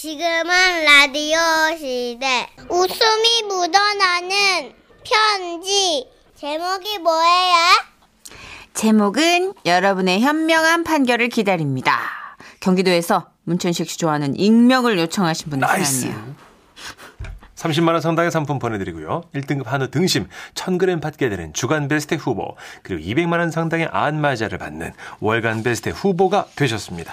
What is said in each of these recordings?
지금은 라디오 시대. 웃음이 묻어나는 편지. 제목이 뭐예요? 제목은 여러분의 현명한 판결을 기다립니다. 경기도에서 문천식 씨 좋아하는 익명을 요청하신 분의. 사연이에요. 30만 원 상당의 상품 보내드리고요. 1등급 한우 등심 1000g 받게 되는 주간 베스트 후보 그리고 200만 원 상당의 안마자를 받는 월간 베스트 후보가 되셨습니다.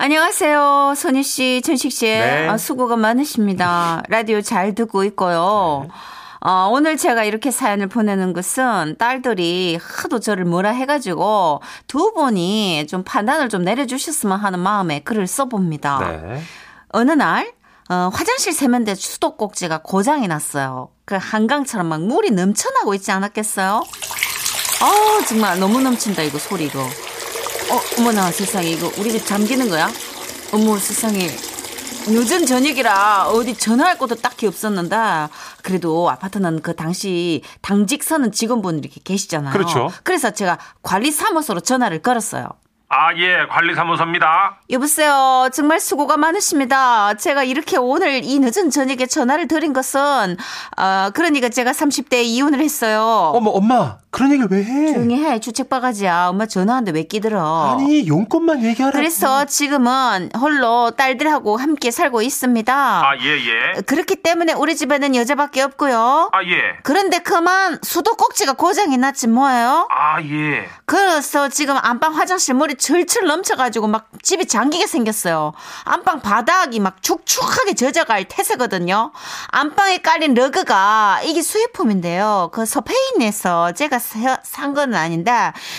안녕하세요. 선희 씨, 천식 씨. 네. 아, 수고가 많으십니다. 라디오 잘 듣고 있고요. 네. 어, 오늘 제가 이렇게 사연을 보내는 것은 딸들이 하도 저를 뭐라 해가지고 두 분이 좀 판단을 좀 내려주셨으면 하는 마음에 글을 써봅니다. 네. 어느 날 어, 화장실 세면대 수도꼭지가 고장이 났어요. 그 한강처럼 막 물이 넘쳐나고 있지 않았겠어요? 아 정말 너무 넘친다 이거 소리 이거. 어 어머나 세상에 이거 우리 집 잠기는 거야? 어머 세상에 늦은 저녁이라 어디 전화할 곳도 딱히 없었는데 그래도 아파트는 그 당시 당직 서는 직원분 이렇게 계시잖아요. 그렇죠. 그래서 제가 관리 사무소로 전화를 걸었어요. 아, 예, 관리사무소입니다. 여보세요. 정말 수고가 많으십니다. 제가 이렇게 오늘 이 늦은 저녁에 전화를 드린 것은, 아, 그러니까 제가 30대에 이혼을 했어요. 어머, 엄마, 그런 얘기를 왜 해? 조용히 해. 주책 바가지야. 엄마 전화하는데 왜 끼들어. 아니, 용건만 얘기하라. 그래서 지금은 홀로 딸들하고 함께 살고 있습니다. 예, 예. 그렇기 때문에 우리 집에는 여자밖에 없고요. 아, 예. 그런데 그만 수도꼭지가 고장이 났지 뭐예요? 아, 예. 그래서 지금 안방 화장실 물이 철철 넘쳐가지고 막 집이 잠기게 생겼어요. 안방 바닥이 막 축축하게 젖어갈 태세거든요. 안방에 깔린 러그가 이게 수입품인데요. 그 스페인에서 제가 산 건 아닌데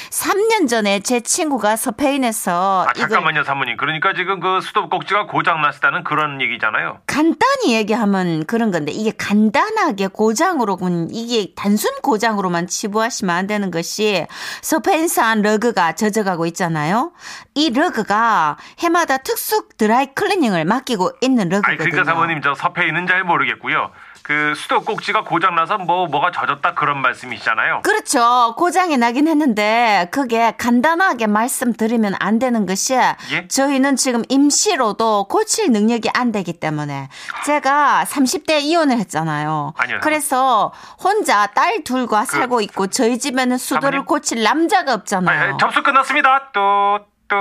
3년 전에 제 친구가 스페인에서 아, 이걸 잠깐만요, 사모님. 그러니까 지금 그 수도 꼭지가 고장 났다는 그런 얘기잖아요. 간단히 얘기하면 그런 건데 이게 간단하게 고장으로군 이게 단순 고장으로만 치부하시면 안 되는 것이 스페인산 러그가 젖어가고 있잖아요. 이 러그가 해마다 특수 드라이 클리닝을 맡기고 있는 아니, 러그거든요. 그러니까 사모님, 저 스페인은 잘 모르겠고요. 그 수도 꼭지가 고장 나서 뭐, 뭐가 젖었다 그런 말씀이시잖아요. 그렇죠. 고장이 나긴 했는데 그게 간단하게 말씀드리면 안 되는 것이 예? 저희는 지금 임시로도 고칠 능력이 안 되기 때문에 제가 30대 이혼을 했잖아요. 아니요, 그래서 혼자 딸 둘과 그 살고 있고 저희 집에는 수도를 사모님? 고칠 남자가 아, 없잖아요. 예, 접수 끝났습니다. 또, 또.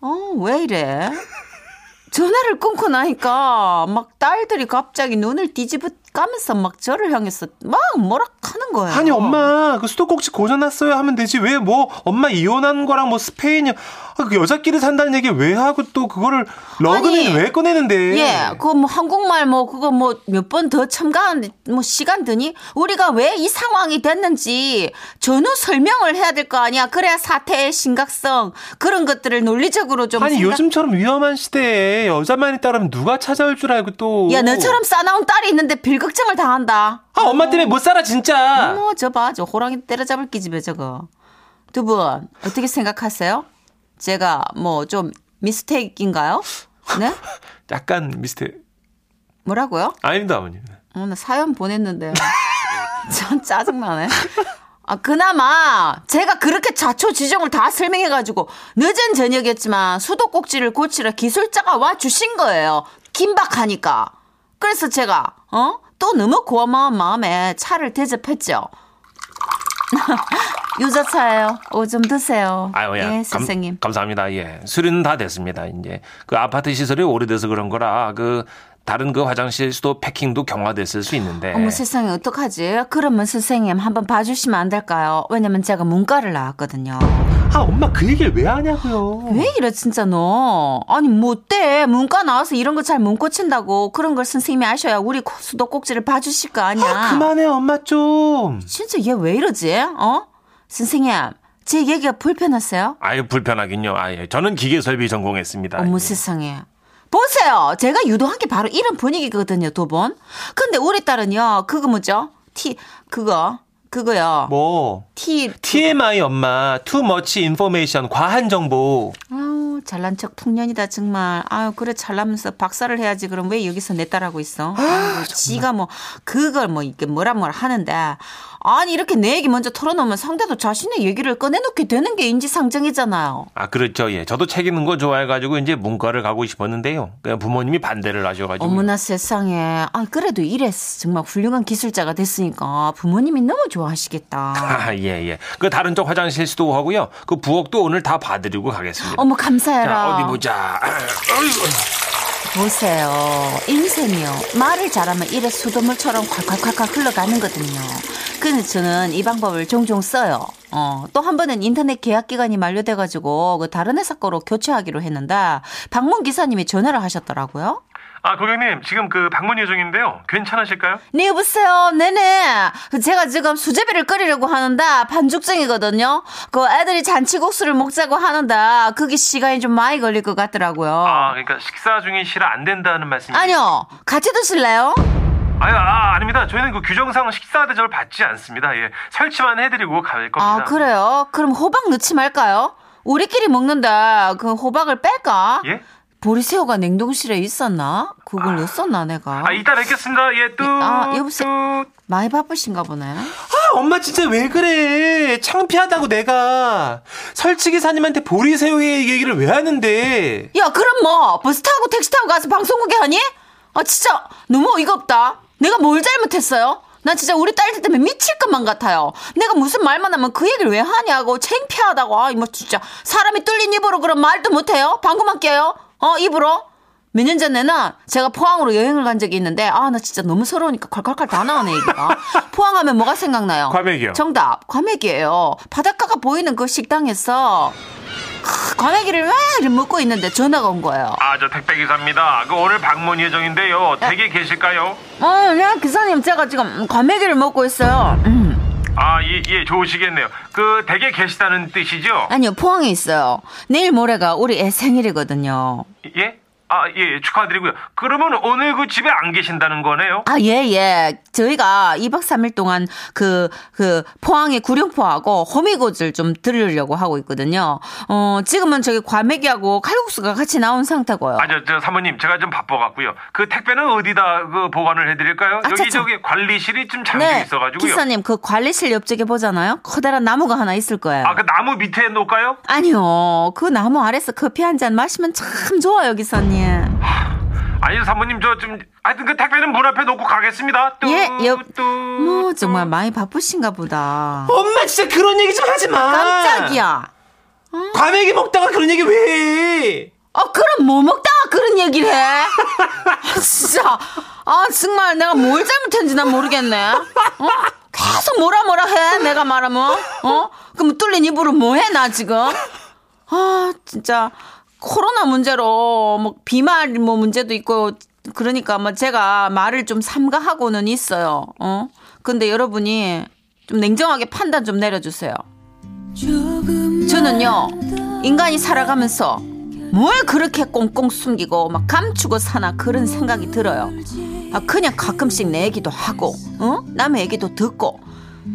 어, 왜 이래? 전화를 끊고 나니까 막 딸들이 갑자기 눈을 뒤집어 까면서 막 저를 향해서 막 뭐라 하는 거예요. 아니, 엄마, 그 수도꼭지 고장났어요 하면 되지. 왜 뭐, 엄마 이혼한 거랑 뭐 스페인이, 아, 그 여자끼리 산다는 얘기 왜 하고 또 그거를 러그는 왜 꺼내는데? 예, 그뭐 한국말 뭐 그거 뭐 몇 번 더 첨가하는데 뭐 시간 드니 우리가 왜 이 상황이 됐는지 전후 설명을 해야 될 거 아니야. 그래야 사태의 심각성 그런 것들을 논리적으로 좀 아니, 생각- 요즘처럼 위험한 시대에 여자만 있다라면 누가 찾아올 줄 알고 또. 야 너처럼 싸나운 딸이 있는데 빌 극점을 당한다. 아, 엄마 때문에 못 살아, 진짜. 어머 저 봐 저 호랑이 때려잡을 기집애 저거. 두 분 어떻게 생각하세요? 제가 뭐 좀 미스테이크인가요? 네? 약간 미스테. 뭐라고요? 아닙니다, 어머니. 어, 나 사연 보냈는데. 전 짜증나네. 아, 그나마 제가 그렇게 자초지종을 다 설명해가지고 늦은 저녁이었지만 수도꼭지를 고치러 기술자가 와 주신 거예요. 긴박하니까. 그래서 제가, 어? 또 너무 고마운 마음에 차를 대접했죠. 유자차예요. 오좀 드세요. 아유, 야, 예, 선생님. 감, 감사합니다. 예. 수리는 다 됐습니다. 이제 그 아파트 시설이 오래돼서 그런 거라 그 다른 그 화장실 수도 패킹도 경화됐을 수 있는데. 어머 세상에 어떡하지? 그러면 선생님 한번 봐주시면 안 될까요? 왜냐면 제가 문과를 나왔거든요. 아, 엄마 그 얘기를 왜 하냐고요. 왜 이래 진짜 너? 아니 뭐 어때? 문과 나와서 이런 거 잘 못 고친다고 그런 걸 선생님이 아셔야 우리 코- 수도꼭지를 봐주실 거 아니야. 아, 그만해, 엄마 좀. 진짜 얘 왜 이러지? 어? 선생님 제 얘기가 불편하세요? 아유, 불편하긴요. 아, 예. 저는 기계 설비 전공했습니다. 어머 예. 세상에. 보세요. 제가 유도한 게 바로 이런 분위기거든요, 두 분. 근데 우리 딸은요, 그거 뭐죠? 티, 그거, 그거요. 뭐 티, TMI 엄마 too much information 과한 정보 아우, 잘난 척 풍년이다, 정말. 아유, 그래, 잘나면서 박사를 해야지. 그럼 왜 여기서 내 딸하고 있어? 아유, 지가 뭐, 그걸 뭐, 이게 뭐라 뭐라 하는데. 아니 이렇게 내 얘기 먼저 털어놓으면 상대도 자신의 얘기를 꺼내놓게 되는 게 인지상정이잖아요. 아, 그렇죠. 예. 저도 책 읽는 거 좋아해가지고 이제 문과를 가고 싶었는데요. 그냥 부모님이 반대를 하셔가지고. 어머나 세상에. 아 그래도 이랬어. 정말 훌륭한 기술자가 됐으니까 부모님이 너무 좋아하시겠다. 아, 예, 예. 그 다른 쪽 화장실 수도 하고요. 그 부엌도 오늘 다 봐드리고 가겠습니다. 어머 감사해라. 자, 어디 보자. 어이구. 보세요. 인생이요. 말을 잘하면 이래 수돗물처럼 콸콸콸콸 흘러가는 거든요. 그래서 저는 이 방법을 종종 써요. 어, 또 한 번은 인터넷 계약 기간이 만료돼가지고 그 다른 회사 거로 교체하기로 했는데 방문 기사님이 전화를 하셨더라고요. 아, 고객님, 지금 그 방문 예정인데요. 괜찮으실까요? 네, 여보세요. 네네. 제가 지금 수제비를 끓이려고 하는데 반죽 중이거든요. 그 애들이 잔치국수를 먹자고 하는데 그게 시간이 좀 많이 걸릴 것 같더라고요. 아, 그러니까 식사 중이시라 안 된다는 말씀이죠? 아니요. 같이 드실래요? 아유, 아, 아닙니다. 저희는 그 규정상 식사 대접을 받지 않습니다. 예. 설치만 해드리고 갈 겁니다. 아, 그래요? 그럼 호박 넣지 말까요? 우리끼리 먹는데 그 호박을 뺄까? 예? 보리새우가 냉동실에 있었나? 그걸 넣었었나 내가? 아, 이따 뵙겠습니다. 예, 뚜. 아, 여보세요? 뚜. 많이 바쁘신가 보네. 아, 엄마 진짜 왜 그래? 창피하다고 내가. 설치기 사님한테 보리새우 얘기를 왜 하는데? 야, 그럼 뭐 버스 타고 택시 타고 가서 방송국에 하니? 아, 진짜 너무 어이가 없다. 내가 뭘 잘못했어요? 난 진짜 우리 딸들 때문에 미칠 것만 같아요. 내가 무슨 말만 하면 그 얘기를 왜 하냐고 창피하다고. 아, 뭐 진짜 사람이 뚫린 입으로 그런 말도 못해요. 방구만 껴요. 어, 입으로. 몇 년 전에는 제가 포항으로 여행을 간 적이 있는데 아 나 진짜 너무 서러우니까 콸콸콸 다 나오네 얘기가 포항하면 뭐가 생각나요? 과메기요. 정답 과메기예요 바닷가가 보이는 그 식당에서 크, 과메기를 왜 이렇게 먹고 있는데 전화가 온 거예요 아, 저 택배기사입니다. 그 오늘 방문 예정인데요. 댁에 계실까요? 어, 네, 기사님, 제가 지금 과메기를 먹고 있어요. 음. 아, 예, 예, 좋으시겠네요. 그 댁에 계시다는 뜻이죠? 아니요, 포항에 있어요. 내일 모레가 우리 애 생일이거든요. 예? 아, 예, 축하드리고요. 그러면 오늘 그 집에 안 계신다는 거네요? 아, 예, 예. 저희가 2박 3일 동안 그, 그, 포항의 구룡포하고 호미곶을 좀 들으려고 하고 있거든요. 어, 지금은 저기 과메기하고 칼국수가 같이 나온 상태고요. 아, 저, 저, 사모님, 제가 좀 바빠갖고요. 그 택배는 어디다 그 보관을 해드릴까요? 아, 여기 차차. 저기 관리실이 좀 잠겨 있어가지고요. 기사님, 그 관리실 옆쪽에 보잖아요? 커다란 나무가 하나 있을 거예요. 아, 그 나무 밑에 놓을까요? 아니요, 그 나무 아래서 커피 한 잔 마시면 참 좋아요, 기사님. 아니, 사모님, 저 좀, 하여튼 그 택배는 문 앞에 놓고 가겠습니다. 뚜, 예, 옆, 뚜, 뭐, 뚜. 정말 많이 바쁘신가 보다. 엄마 진짜 그런 얘기 좀 하지 마. 깜짝이야. 과메기 먹다가 그런 얘기 왜 해? 아, 그럼 뭐 먹다가 그런 얘기를 해? 아, 진짜. 아, 정말 내가 뭘 잘못했는지 난 모르겠네. 어? 계속 뭐라 뭐라 해, 내가 말하면. 어? 그럼 뚫린 입으로 뭐 해, 나 지금? 아, 진짜. 코로나 문제로, 뭐, 비말 뭐 문제도 있고, 그러니까 뭐 제가 말을 좀 삼가하고는 있어요. 어? 근데 여러분이 좀 냉정하게 판단 좀 내려주세요. 저는요, 인간이 살아가면서 뭘 그렇게 꽁꽁 숨기고 막 감추고 사나 그런 생각이 들어요. 아, 그냥 가끔씩 내 얘기도 하고, 어? 남의 얘기도 듣고,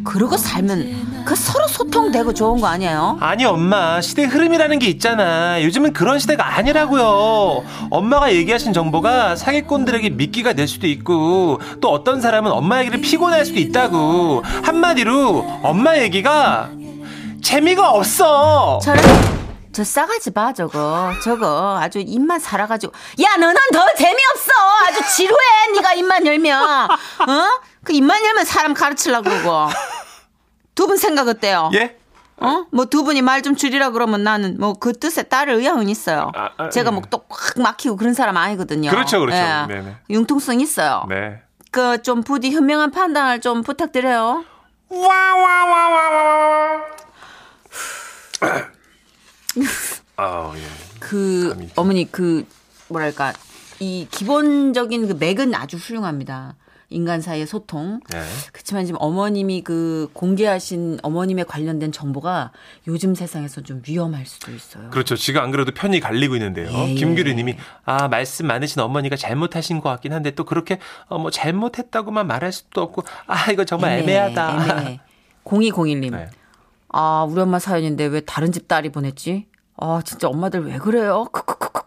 그러고 살면 그 서로 소통되고 좋은 거 아니에요? 아니 엄마. 시대 흐름이라는 게 있잖아. 요즘은 그런 시대가 아니라고요. 엄마가 얘기하신 정보가 사기꾼들에게 미끼가 될 수도 있고 또 어떤 사람은 엄마 얘기를 피곤할 수도 있다고. 한마디로 엄마 얘기가 재미가 없어. 저래 저 싸가지 봐 저거. 저거 아주 입만 살아가지고. 야 너는 더 재미없어. 아주 지루해 네가 입만 열면. 어? 그 입만 열면 사람 가르치려고 그러고 두 분 생각 어때요? 예? 어? 뭐 두 분이 말 좀 줄이라 그러면 나는 뭐 그 뜻에 따를 의향은 있어요. 아, 아, 제가 예. 뭐또꽉 막히고 그런 사람 아니거든요. 그렇죠, 그렇죠. 예. 네네. 융통성 있어요. 네 그 좀 부디 현명한 판단을 좀 부탁드려요. 아, 예. 그 어머니 그 뭐랄까 이 기본적인 그 맥은 아주 훌륭합니다. 인간 사이의 소통. 네. 그렇지만 지금 어머님이 그 공개하신 어머님에 관련된 정보가 요즘 세상에서 좀 위험할 수도 있어요. 그렇죠. 지금 안 그래도 편이 갈리고 있는데요. 예, 예. 김규리님이 아 말씀 많으신 어머니가 잘못하신 것 같긴 한데 또 그렇게 어, 뭐 잘못했다고만 말할 수도 없고 아 이거 정말 애매하다. 애매해. 0201님. 네. 아, 우리 엄마 사연인데 왜 다른 집 딸이 보냈지? 아, 진짜 엄마들 왜 그래요? 크크크크크크크.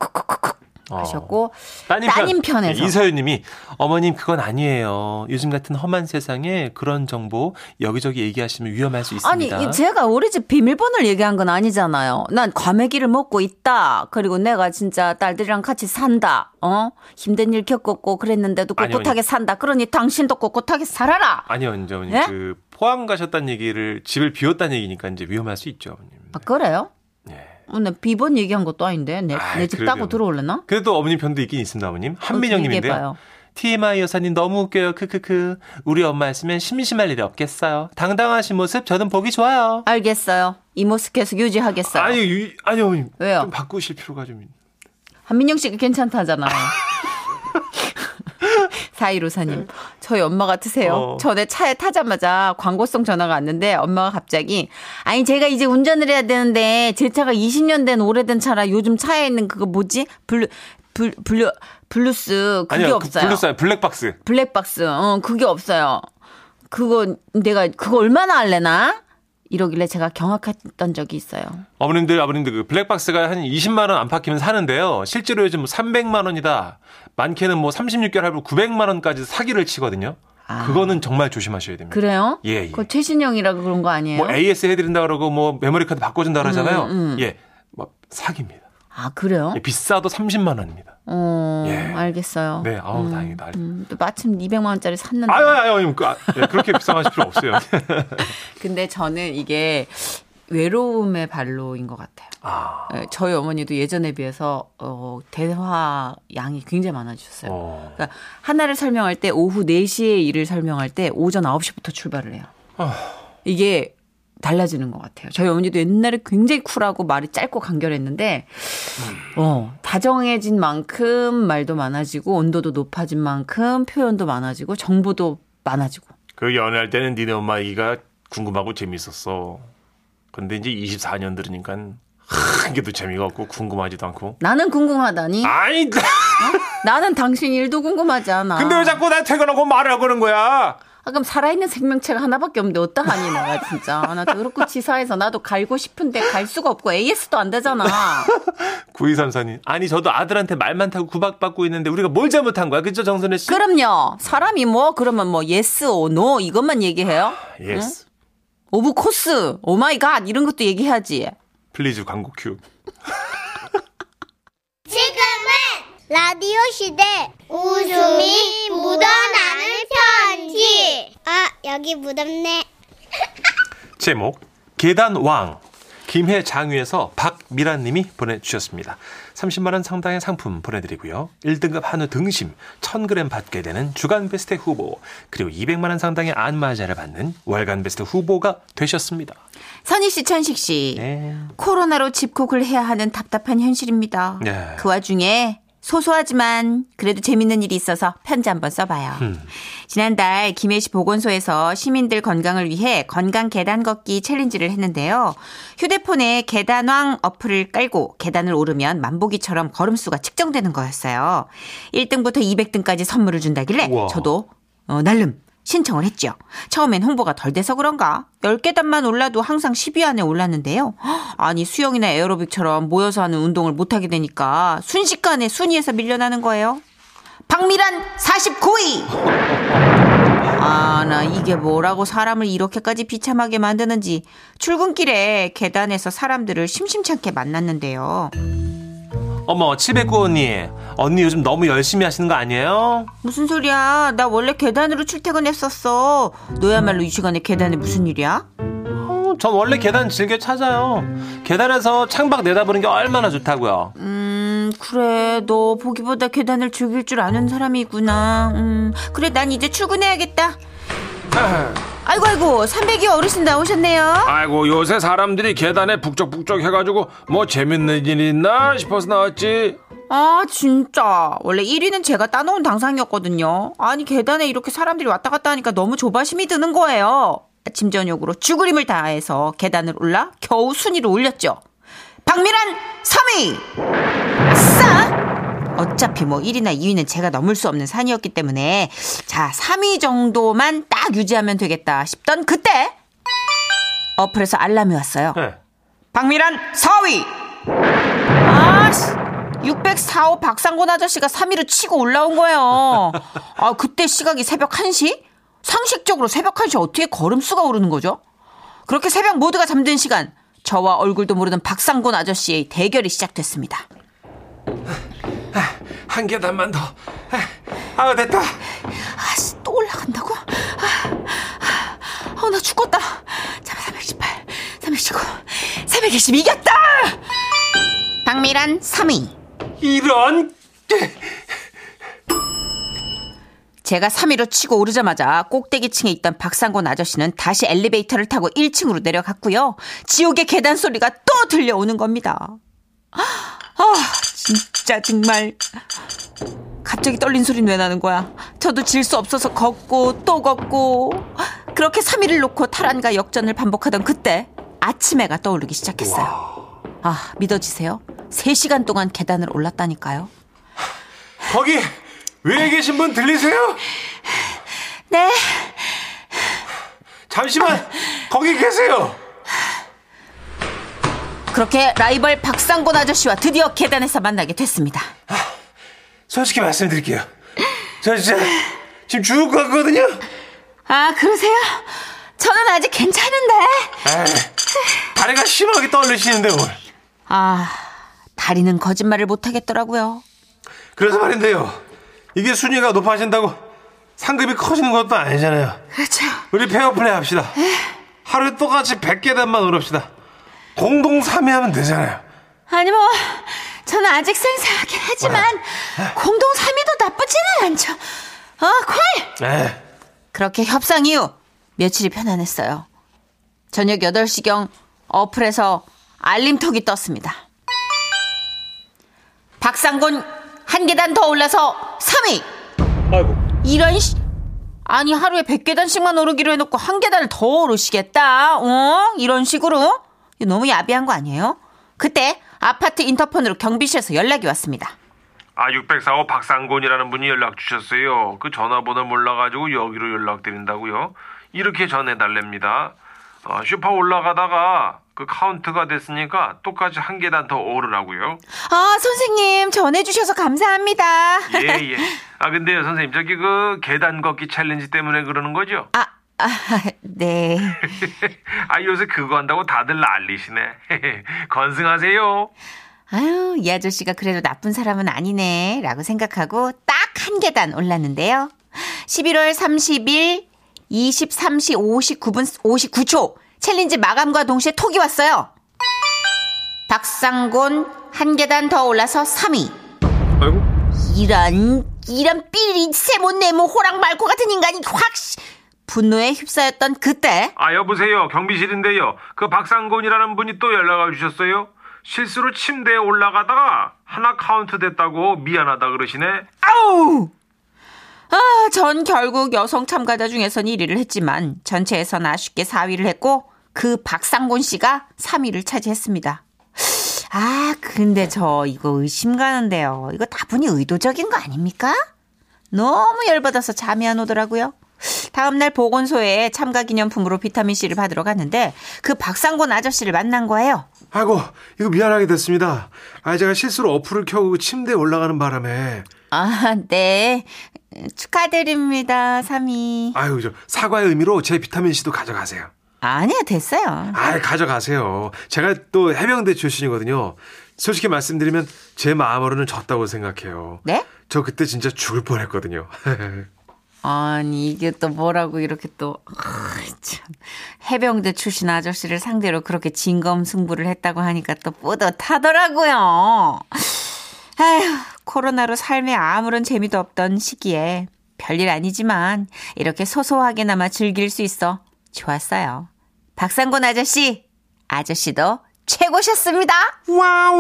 하셨고 따님, 따님 편 에서. 네, 이서윤님이 어머님 그건 아니에요. 요즘 같은 험한 세상에 그런 정보 여기저기 얘기하시면 위험할 수 아니 있습니다. 이 제가 우리 집 비밀번호를 얘기한 건 아니잖아요. 난 과메기를 먹고 있다. 그리고 내가 진짜 딸들이랑 같이 산다. 어 힘든 일 겪었고 그랬는데도 아니, 꿋꿋하게 산다. 그러니 당신도 꼿꼿하게 살아라. 아니요, 이제 어머님 예? 그 포항 가셨다는 얘기를 집을 비웠다는 얘기니까 이제 위험할 수 있죠, 어머님. 아, 그래요? 네. 오늘 비번 얘기한 것도 아닌데 내 아이, 집 그래도요. 따고 들어올래나? 그래도 어머님 편도 있긴 있습니다, 어머님. 한민영님인데요. 얘기해봐요. TMI 여사님 너무 웃겨요. 크크크. 우리 엄마였으면 심심할 일이 없겠어요. 당당하신 모습 저는 보기 좋아요. 알겠어요. 이 모습 계속 유지하겠어요. 아니, 이- 아니 어머님. 왜요? 좀 바꾸실 필요가 좀. 있- 한민영 씨가 괜찮다잖아요. 사이로사님, 저희 엄마 같으세요. 어. 전에 차에 타자마자 광고성 전화가 왔는데 엄마가 갑자기 아니 제가 이제 운전을 해야 되는데 제 차가 20년 된 오래된 차라 요즘 차에 있는 그거 뭐지 블루 블 블루 블루스 그게 아니요, 그 없어요. 블루스 블랙박스. 블랙박스, 어 그게 없어요. 그거 내가 그거 얼마나 할래나? 이러길래 제가 경악했던 적이 있어요. 어머님들, 아버님들 그 블랙박스가 한 20만 원 안팎이면 사는데요. 실제로 요즘 뭐 300만 원이다. 많게는 뭐 36개월 할부 900만 원까지 사기를 치거든요. 그거는 정말 조심하셔야 됩니다. 아. 그래요? 예, 예. 그 최신형이라 그런 거 아니에요? 뭐 AS 해드린다 그러고 뭐 메모리 카드 바꿔준다 그러잖아요. 음, 예, 뭐 사기입니다. 아 그래요? 예, 비싸도 30만 원입니다. 어, 예. 알겠어요. 네, 아우 다행이다. 음, 또 마침 200만 원짜리 샀는데. 아유, 아유, 아유, 그, 아, 예, 그렇게 비싸하실 필요 없어요. 근데 저는 이게 외로움의 발로인 것 같아요. 아, 예, 저희 어머니도 예전에 비해서 어, 대화 양이 굉장히 많아지셨어요. 어. 그러니까 하나를 설명할 때 오후 4시에 일을 설명할 때 오전 9시부터 출발을 해요. 아. 이게 달라지는 것 같아요. 저희 어머니도 옛날에 굉장히 쿨하고 말이 짧고 간결했는데, 어, 다정해진 만큼 말도 많아지고, 온도도 높아진 만큼 표현도 많아지고, 정보도 많아지고. 그 연애할 때는 니네 엄마 얘기가 궁금하고 재밌었어. 근데 이제 24년 들으니까 한 개도 재미가 없고 궁금하지도 않고. 나는 궁금하다니? 아이, 나는 당신 일도 궁금하지 않아. 근데 왜 자꾸 나 퇴근하고 말을 그러는 거야? 아, 그럼 살아있는 생명체가 하나밖에 없는데 어떡하니 내가 진짜. 나 더럽고 치사해서 나도 갈고 싶은데 갈 수가 없고 AS도 안 되잖아. 9234님. 아니, 저도 아들한테 말 많다고 구박받고 있는데 우리가 뭘 잘못한 거야? 그죠, 정선혜 씨? 그럼요. 사람이 뭐 그러면 뭐 yes or no 이것만 얘기해요? Yes. Of course, oh my god 이런 것도 얘기해야지. please 광고 큐. 지금은 라디오 시대 웃음이 묻어나는 편지. 아, 여기 묻었네. 제목 계단왕 김해 장유에서 박미란 님이 보내주셨습니다. 30만 원 상당의 상품 보내드리고요. 1등급 한우 등심 1000g 받게 되는 주간 베스트 후보 그리고 200만 원 상당의 안마자를 받는 월간 베스트 후보가 되셨습니다. 선희 씨, 천식 씨. 네. 코로나로 집콕을 해야 하는 답답한 현실입니다. 네. 그 와중에 소소하지만 그래도 재밌는 일이 있어서 편지 한번 써봐요. 음. 지난달 김해시 보건소에서 시민들 건강을 위해 건강 계단 걷기 챌린지를 했는데요. 휴대폰에 계단왕 어플을 깔고 계단을 오르면 만보기처럼 걸음수가 측정되는 거였어요. 1등부터 200등까지 선물을 준다길래 우와. 저도 어, 날름 신청을 했죠. 처음엔 홍보가 덜 돼서 그런가 10계단만 올라도 항상 10위 안에 올랐는데요. 아니 수영이나 에어로빅처럼 모여서 하는 운동을 못하게 되니까 순식간에 순위에서 밀려나는 거예요. 박미란 49위! 아, 나 이게 뭐라고 사람을 이렇게까지 비참하게 만드는지 출근길에 계단에서 사람들을 심심찮게 만났는데요. 어머 709 언니 언니 요즘 너무 열심히 하시는 거 아니에요? 무슨 소리야? 나 원래 계단으로 출퇴근했었어. 너야말로 이 시간에 계단에 무슨 일이야? 어, 전 원래 계단 즐겨 찾아요. 계단에서 창밖 내다보는 게 얼마나 좋다고요. 음, 그래. 너 보기보다 계단을 즐길 줄 아는 사람이구나. 음, 그래. 난 이제 출근해야겠다. 아이고, 아이고. 300이 어르신 나오셨네요. 아이고 요새 사람들이 계단에 북적북적 해가지고 뭐 재밌는 일 있나 싶어서 나왔지 아, 진짜. 원래 1위는 제가 따놓은 당상이었거든요. 아니, 계단에 이렇게 사람들이 왔다 갔다 하니까 너무 조바심이 드는 거예요. 아침 저녁으로 죽으림을 다해서 계단을 올라 겨우 순위를 올렸죠. 박미란 3위! 싸! 어차피 뭐 1위나 2위는 제가 넘을 수 없는 산이었기 때문에 자, 3위 정도만 딱 유지하면 되겠다 싶던 그때 어플에서 알람이 왔어요. 네. 박미란 4위. 아씨, 604호 박상곤 아저씨가 3위로 치고 올라온 거예요. 아, 그때 시각이 새벽 1시? 상식적으로 새벽 1시 어떻게 걸음수가 오르는 거죠? 그렇게 새벽 모두가 잠든 시간, 저와 얼굴도 모르는 박상곤 아저씨의 대결이 시작됐습니다. 한 계단만 더. 아, 됐다. 아씨, 또 올라간다고? 아, 아, 어, 나 죽겠다. 자, 318, 319, 320 이겼다! 박미란 3위. 이런. 제가 3위로 치고 오르자마자 꼭대기층에 있던 박상곤 아저씨는 다시 엘리베이터를 타고 1층으로 내려갔고요. 지옥의 계단 소리가 또 들려오는 겁니다. 아, 진짜 정말. 갑자기 떨린 소리는 왜 나는 거야? 저도 질 수 없어서 걷고 또 걷고. 그렇게 3위를 놓고 탈환과 역전을 반복하던 그때 아침 해가 떠오르기 시작했어요. 아, 믿어지세요? 3시간 동안 계단을 올랐다니까요. 거기 위에 계신 분 들리세요? 네. 잠시만 거기 계세요. 그렇게 라이벌 박상곤 아저씨와 드디어 계단에서 만나게 됐습니다. 솔직히 말씀드릴게요. 저 진짜 지금 죽을 것 같거든요. 아, 그러세요? 저는 아직 괜찮은데. 에이, 다리가 심하게 떨리시는데 뭘. 아, 다리는 거짓말을 못 하겠더라고요. 그래서 말인데요. 이게 순위가 높아진다고 상급이 커지는 것도 아니잖아요. 그렇죠. 우리 페어플레이 합시다. 하루에 똑같이 100계단만 오릅시다. 공동 3위 하면 되잖아요. 아니, 뭐, 저는 아직 생생하긴 하지만, 공동 3위도 나쁘지는 않죠. 어, 콜! 에이, 그렇게 협상 이후 며칠이 편안했어요. 저녁 8시경 어플에서 알림톡이 떴습니다. 박상곤 한 계단 더 올라서 3위! 아이고. 이런 씨. 아니 하루에 100계단씩만 오르기로 해놓고 한 계단을 더 오르시겠다. 어? 이런 식으로? 너무 야비한 거 아니에요? 그때 아파트 인터폰으로 경비실에서 연락이 왔습니다. 아, 604호 박상곤이라는 분이 연락 주셨어요. 그 전화번호 몰라가지고 여기로 연락드린다고요. 이렇게 전해달랍니다. 어, 소파 올라가다가 그 카운트가 됐으니까 똑같이 한 계단 더 오르라고요. 아 선생님 전해주셔서 감사합니다. 예, 예. 아, 근데요, 선생님, 저기 그 계단 걷기 챌린지 때문에 그러는 거죠? 아, 아, 네. 아, 요새 그거 한다고 다들 난리시네. 건승하세요. 아유, 이 아저씨가 그래도 나쁜 사람은 아니네. 라고 생각하고 딱 한 계단 올랐는데요. 11월 30일 23시 59분 59초 챌린지 마감과 동시에 톡이 왔어요. 박상곤 한 계단 더 올라서 3위. 아이고. 이런 이런 삐리 세모 네모 호랑말코 같은 인간이 확 씨. 분노에 휩싸였던 그때 아, 여보세요. 경비실인데요. 그 박상곤이라는 분이 또 연락을 주셨어요. 실수로 침대에 올라가다가 하나 카운트 됐다고 미안하다 그러시네. 아우! 아, 전 결국 여성 참가자 중에선 1위를 했지만 전체에선 아쉽게 4위를 했고 그 박상곤 씨가 3위를 차지했습니다. 아, 근데 저 이거 의심 가는데요. 이거 다분히 의도적인 거 아닙니까? 너무 열받아서 잠이 안 오더라고요. 다음날 보건소에 참가 기념품으로 비타민C를 받으러 갔는데 그 박상곤 아저씨를 만난 거예요. 아이고, 이거 미안하게 됐습니다. 아, 제가 실수로 어플을 켜고 침대에 올라가는 바람에. 아, 네. 축하드립니다, 3위. 아유, 저 사과의 의미로 제 비타민C도 가져가세요. 아니야, 됐어요. 아, 가져가세요. 제가 또 해병대 출신이거든요. 솔직히 말씀드리면 제 마음으로는 졌다고 생각해요. 네? 저 그때 진짜 죽을 뻔했거든요. 아니 이게 또 뭐라고 이렇게 또 아, 참. 해병대 출신 아저씨를 상대로 그렇게 진검승부를 했다고 하니까 또 뿌듯하더라고요. 아휴 코로나로 삶에 아무런 재미도 없던 시기에 별일 아니지만 이렇게 소소하게나마 즐길 수 있어 좋았어요. 박상곤 아저씨 아저씨도 최고셨습니다. 와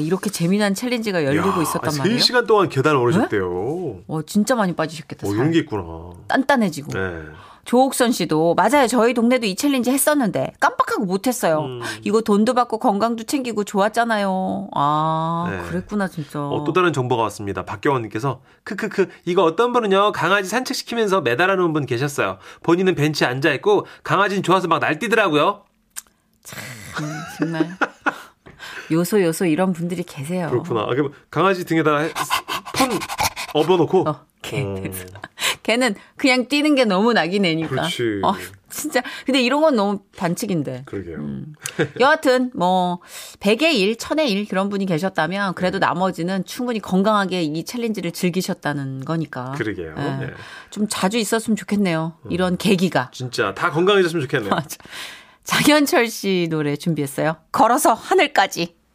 이렇게 재미난 챌린지가 열리고 있었단 말이에요. 3 시간 동안 계단 오르셨대요. 어 진짜 많이 빠지셨겠다. 어, 게 있구나. 단단해지고. 네. 조옥선 씨도 맞아요. 저희 동네도 이 챌린지 했었는데 깜빡하고 못했어요. 음. 이거 돈도 받고 건강도 챙기고 좋았잖아요. 아 네. 그랬구나 진짜. 어, 또 다른 정보가 왔습니다. 박경원님께서 크크크 이거 어떤 분은요 강아지 산책시키면서 매달아 놓은 분 계셨어요. 본인은 벤치에 앉아 있고 강아지는 좋아서 막 날뛰더라고요. 음, 정말 요소 요소 이런 분들이 계세요. 그렇구나. 아, 그럼 강아지 등에다 해- 폰 업어놓고. 어, 개. 어. 걔는 그냥 뛰는 게 너무 낙이 내니까. 그렇지. 어, 진짜. 근데 이런 건 너무 반칙인데. 그러게요. 음. 여하튼 뭐 100의 1, 1000의 1 그런 분이 계셨다면 그래도 나머지는 충분히 건강하게 이 챌린지를 즐기셨다는 거니까. 그러게요. 예. 네. 좀 자주 있었으면 좋겠네요. 이런 계기가. 진짜 다 건강해졌으면 좋겠네요. 맞아. 장현철 씨 노래 준비했어요. 걸어서 하늘까지.